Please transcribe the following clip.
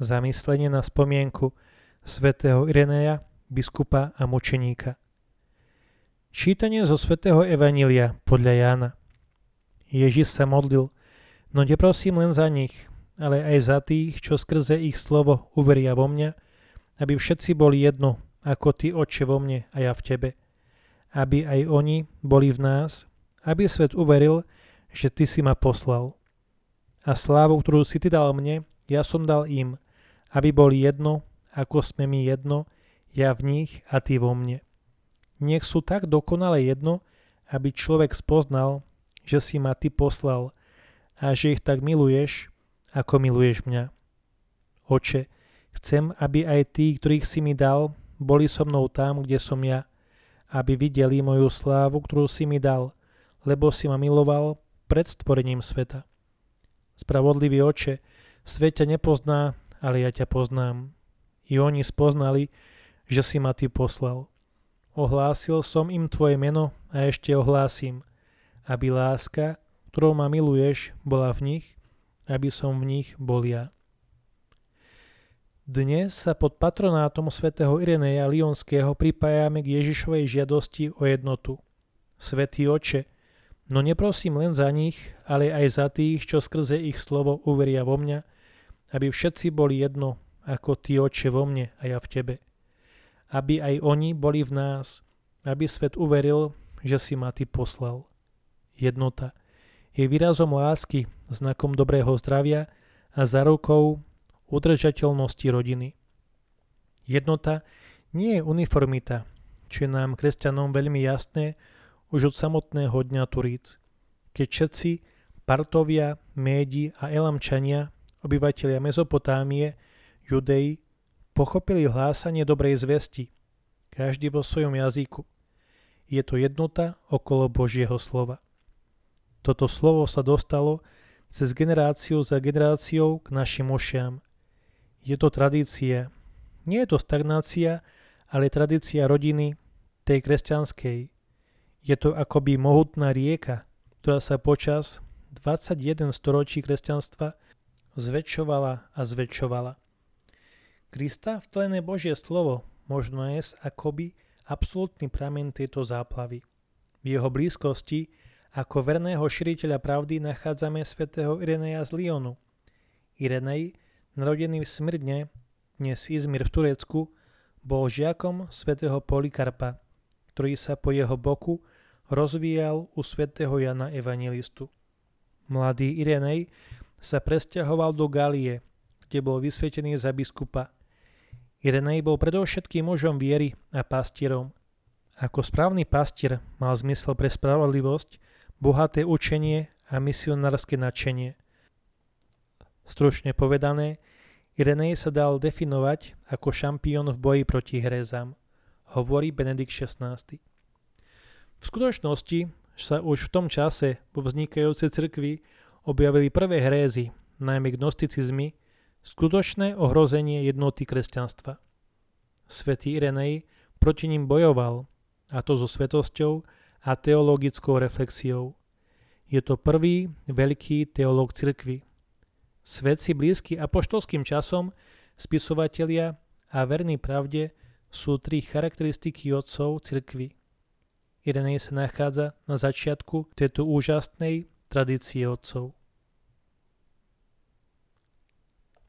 Zamyslenie na spomienku svätého Ireneja, biskupa a mučeníka. Čítanie zo svätého Evanília podľa Jána. Ježiš sa modlil, no neprosím len za nich, ale aj za tých, čo skrze ich slovo uveria vo mňa, aby všetci boli jedno, ako ty, oče, vo mne a ja v tebe. Aby aj oni boli v nás, aby svet uveril, že ty si ma poslal. A slávu, ktorú si ty dal mne, ja som dal im, aby boli jedno, ako sme my jedno, ja v nich a ty vo mne. Nech sú tak dokonale jedno, aby človek spoznal, že si ma ty poslal a že ich tak miluješ, ako miluješ mňa. Oče, chcem, aby aj tí, ktorých si mi dal, boli so mnou tam, kde som ja, aby videli moju slávu, ktorú si mi dal, lebo si ma miloval pred stvorením sveta. Spravodlivý oče, svet ťa nepozná, ale ja ťa poznám. I oni spoznali, že si ma ty poslal. Ohlásil som im tvoje meno a ešte ohlásim, aby láska, ktorou ma miluješ, bola v nich, aby som v nich bol ja. Dnes sa pod patronátom svätého Ireneja Lionského pripájame k Ježišovej žiadosti o jednotu. Svetý oče, no neprosím len za nich, ale aj za tých, čo skrze ich slovo uveria vo mňa, aby všetci boli jedno, ako ty, oče, vo mne a ja v tebe. Aby aj oni boli v nás, aby svet uveril, že si ma ty poslal. Jednota je výrazom lásky, znakom dobrého zdravia a zárukou udržateľnosti rodiny. Jednota nie je uniformita, čo je nám kresťanom veľmi jasné už od samotného dňa Turíc, keď všetci partovia, médi a elamčania obyvateľia Mezopotámie, Judei, pochopili hlásanie dobrej zvesti, každý vo svojom jazyku. Je to jednota okolo Božieho slova. Toto slovo sa dostalo cez generáciu za generáciou k našim ušiam. Je to tradícia. Nie je to stagnácia, ale tradícia rodiny, tej kresťanskej. Je to akoby mohutná rieka, ktorá sa počas 21 storočí kresťanstva zväčšovala a zväčšovala. Krista vtlené Božie slovo možno jesť akoby absolútny pramen tejto záplavy. V jeho blízkosti ako verného širiteľa pravdy nachádzame svätého Ireneja z Lyonu. Irenej, narodený v Smrdne, dnes Izmir v Turecku, bol žiakom svätého Polikarpa, ktorý sa po jeho boku rozvíjal u svätého Jana Evangelistu. Mladý Irenej sa presťahoval do Galie, kde bol vysvetený za biskupa. Irenej bol predovšetkým mužom viery a pastierom. Ako správny pastier mal zmysel pre spravodlivosť, bohaté učenie a misionárske nadšenie. Stručne povedané, Irenej sa dal definovať ako šampión v boji proti hrézam, hovorí Benedikt XVI. V skutočnosti sa už v tom čase vo vznikajúcej cirkvi objavili prvé hrézy, najmä gnosticizmy, skutočné ohrozenie jednoty kresťanstva. Svetý Irenej proti ním bojoval, a to so svetosťou a teologickou reflexiou. Je to prvý veľký teológ cirkvy. Svedci blízky apoštolským časom, spisovatelia a verní pravde sú tri charakteristiky otcov cirkvy. Irenej sa nachádza na začiatku tejto úžasnej tradície otcov.